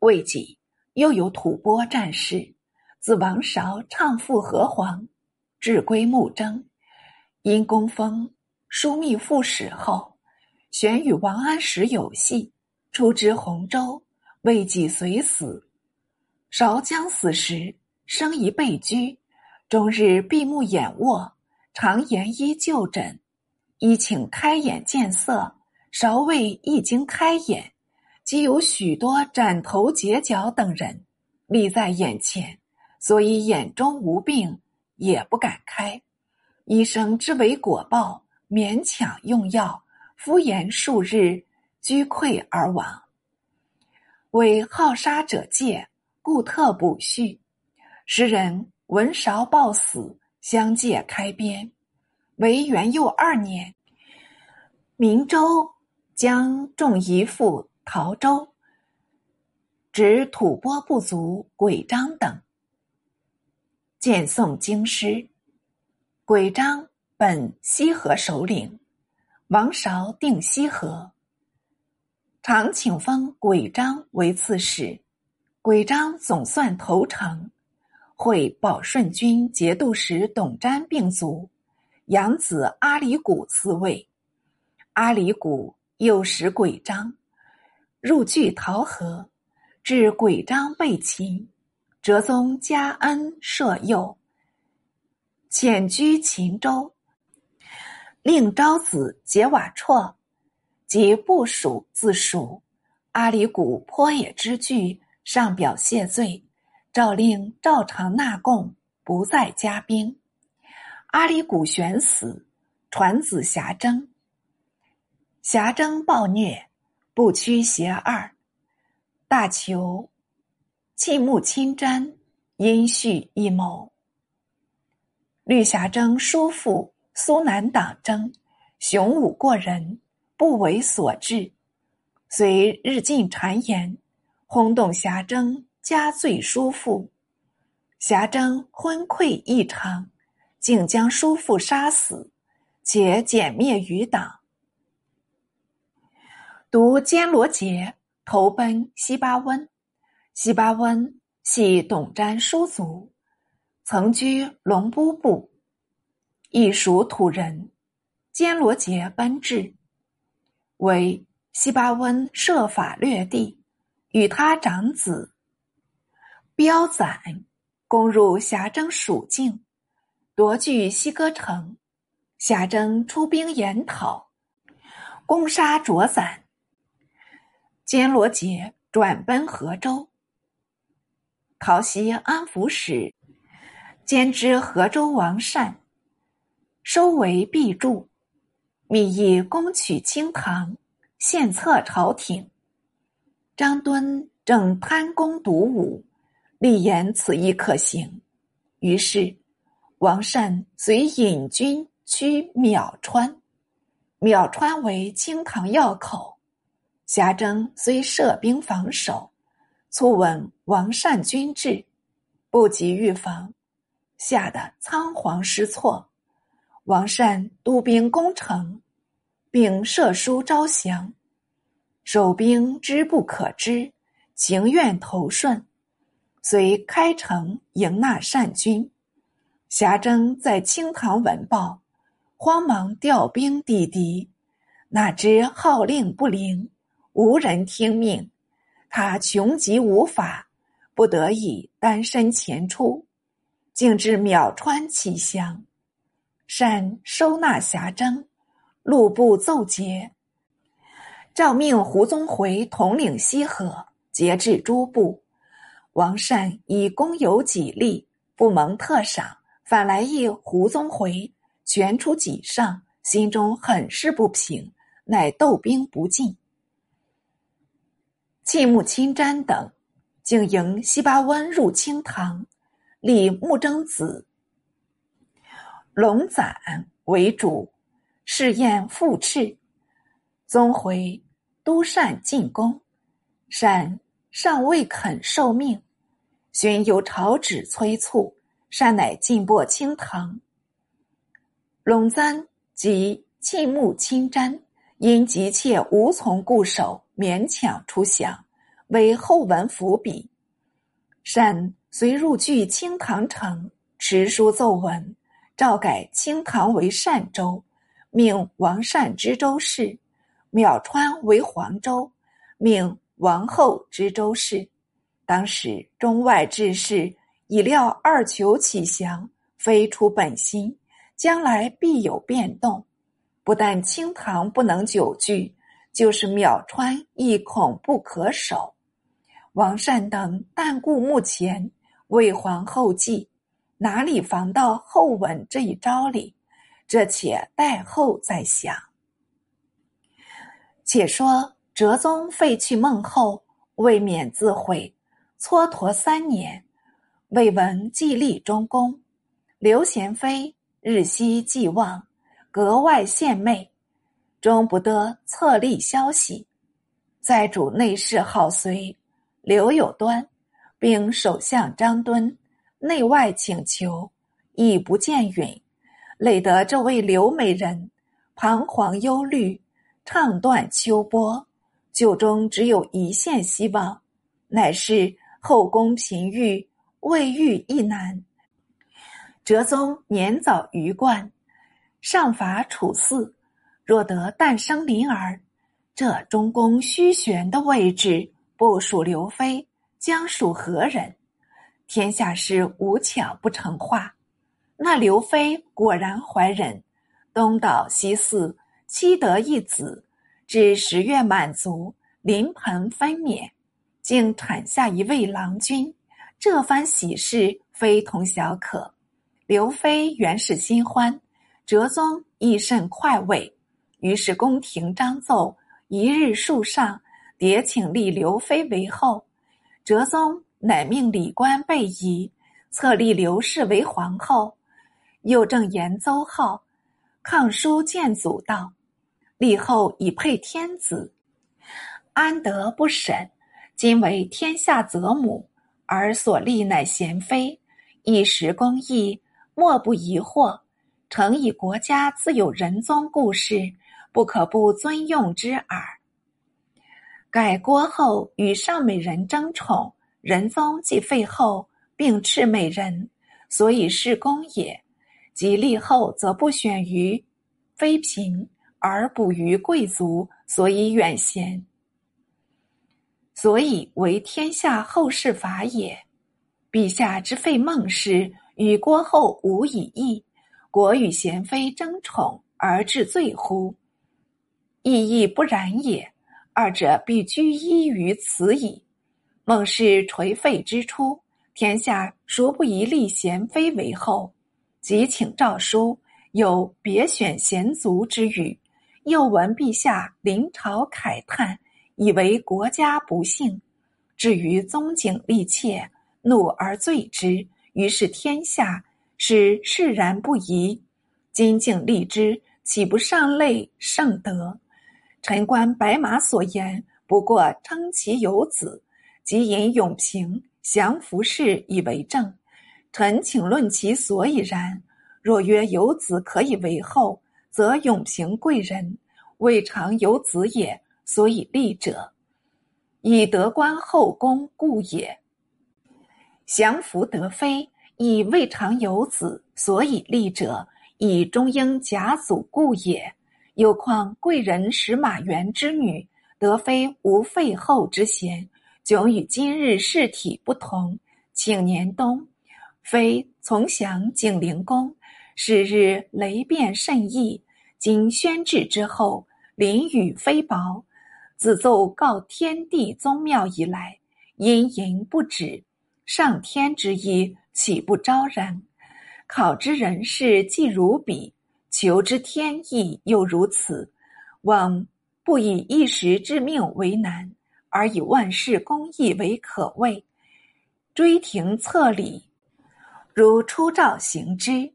未几，又有吐蕃战事自王韶唱赴河皇，至归暮征，因公封枢密副使后，旋与王安石有隙，出知洪州，未几随死。韶将死时，生疑被拘，终日闭目眼卧，常言医就诊，医请开眼见色，韶未一经开眼。即有许多斩头截脚等人立在眼前，所以眼中无病，也不敢开。医生知为果报，勉强用药敷衍数日，居溃而亡。为好杀者戒，故特补叙。时人闻韶暴死，相继开编。为元佑二年，明州将众遗父。陶州，指吐蕃部族鬼章等，见宋京师。鬼章本西河首领，王韶定西河，常请封鬼章为刺史。鬼章总算投诚，会保顺军节度使董瞻病卒，养子阿里古嗣位。阿里古又使鬼章。入据桃河，至鬼章被擒，哲宗加恩赦宥，遣居秦州，令昭子解瓦绰及部属自蜀。阿里古颇也之惧，上表谢罪，诏令照常纳贡，不再加兵。阿里古悬死，传子侠征。侠征暴虐。不屈邪二，大求弃木亲瞻，因蓄一谋。绿霞征叔父苏南党争，雄武过人，不为所制。随日进谗言，轰动霞征，加罪叔父。霞征昏聩异常，竟将叔父杀死，且歼灭余党。独坚罗杰投奔西巴温，西巴温系董瞻叔族，曾居龙都部，亦属土人。坚罗杰奔至，为西巴温设法掠地，与他长子彪攒攻入峡征蜀境，夺据西歌城。峡征出兵研讨，攻杀卓攒。坚罗杰转奔河州，陶袭安抚使兼知河州王善，收为必助，密议攻取清塘，献策朝廷。张敦正贪功独武，力言此意可行，于是王善遂引军趋淼川，淼川为清塘要口。侠征虽设兵防守，初闻王善军至，不及预防，吓得仓皇失措。王善督兵攻城，并设书招降，守兵知不可知，情愿投顺，遂开城迎纳善军。侠征在清塘闻报，慌忙调兵抵敌，哪知号令不灵。无人听命，他穷极无法，不得已单身前出，竟至淼川起乡。善收纳侠征，路部奏捷，诏命胡宗回统领西河，节制诸部。王善以功有己力，不蒙特赏，反来议胡宗回全出己上，心中很是不平，乃斗兵不进。弃木清瞻等，竟迎西巴温入清堂，立木征子龙攒为主，试验复斥。宗回都善进攻，善尚未肯受命，寻有朝旨催促，善乃进破清堂。龙簪及弃木清瞻。因急切无从固守，勉强出降，为后文伏笔。善遂入据清唐城，持书奏文，诏改清唐为善州，命王善知州事；邈川为黄州，命王后知州事。当时中外志士已料二求起降，非出本心，将来必有变动。不但清唐不能久居，就是秒川亦恐不可守。王善等但顾目前，为皇后计，哪里防到后文这一招里？这且待后再想。且说哲宗废去孟后，未免自毁，蹉跎三年，未闻既立中宫。刘贤妃日夕寄望。格外献媚，终不得册立消息。在主内侍好随刘有端，并首相张敦内外请求，亦不见允，累得这位刘美人彷徨忧虑，唱断秋波。就中只有一线希望，乃是后宫嫔御未遇一难。哲宗年早于冠。上伐楚嗣，若得诞生麟儿，这中宫虚悬的位置不属刘妃，将属何人？天下事无巧不成话。那刘妃果然怀人，东倒西嗣，妻得一子，至十月满足，临盆分娩，竟产下一位郎君。这番喜事非同小可。刘妃原是新欢。哲宗亦甚快慰，于是宫廷章奏，一日树上迭请立刘妃为后。哲宗乃命礼官备仪，册立刘氏为皇后。又正言邹号，抗书见祖道：立后以配天子，安得不审？今为天下泽母，而所立乃贤妃，一时公义，莫不疑惑。诚以国家自有仁宗故事，不可不尊用之耳。改郭后与上美人争宠，仁宗即废后，并斥美人，所以是公也。即立后，则不选于妃嫔，而补于贵族，所以远贤，所以为天下后世法也。陛下之废孟氏，与郭后无以异。国与贤妃争宠而治罪乎？意亦不然也。二者必居一于此矣。孟氏垂废之初，天下孰不宜立贤妃为后？即请诏书，有别选贤族之语。又闻陛下临朝慨叹，以为国家不幸。至于宗景立妾，怒而罪之。于是天下。是释然不疑，今竟立之，岂不上类圣德？臣观白马所言，不过称其有子，即引永平降服氏以为证。臣请论其所以然。若曰有子可以为后，则永平贵人，未尝有子也，所以立者，以得官后宫故也。降服得妃。以未尝有子，所以立者，以中英甲祖故也。又况贵人使马援之女，得非无废后之嫌，迥与今日事体不同。请年冬，妃从享景灵宫，是日雷变甚异。经宣制之后，淋雨非薄，自奏告天地宗庙以来，阴淫不止，上天之意。岂不昭然？考之人事既如彼，求之天意又如此。望不以一时之命为难，而以万事公义为可畏。追庭策礼，如出诏行之。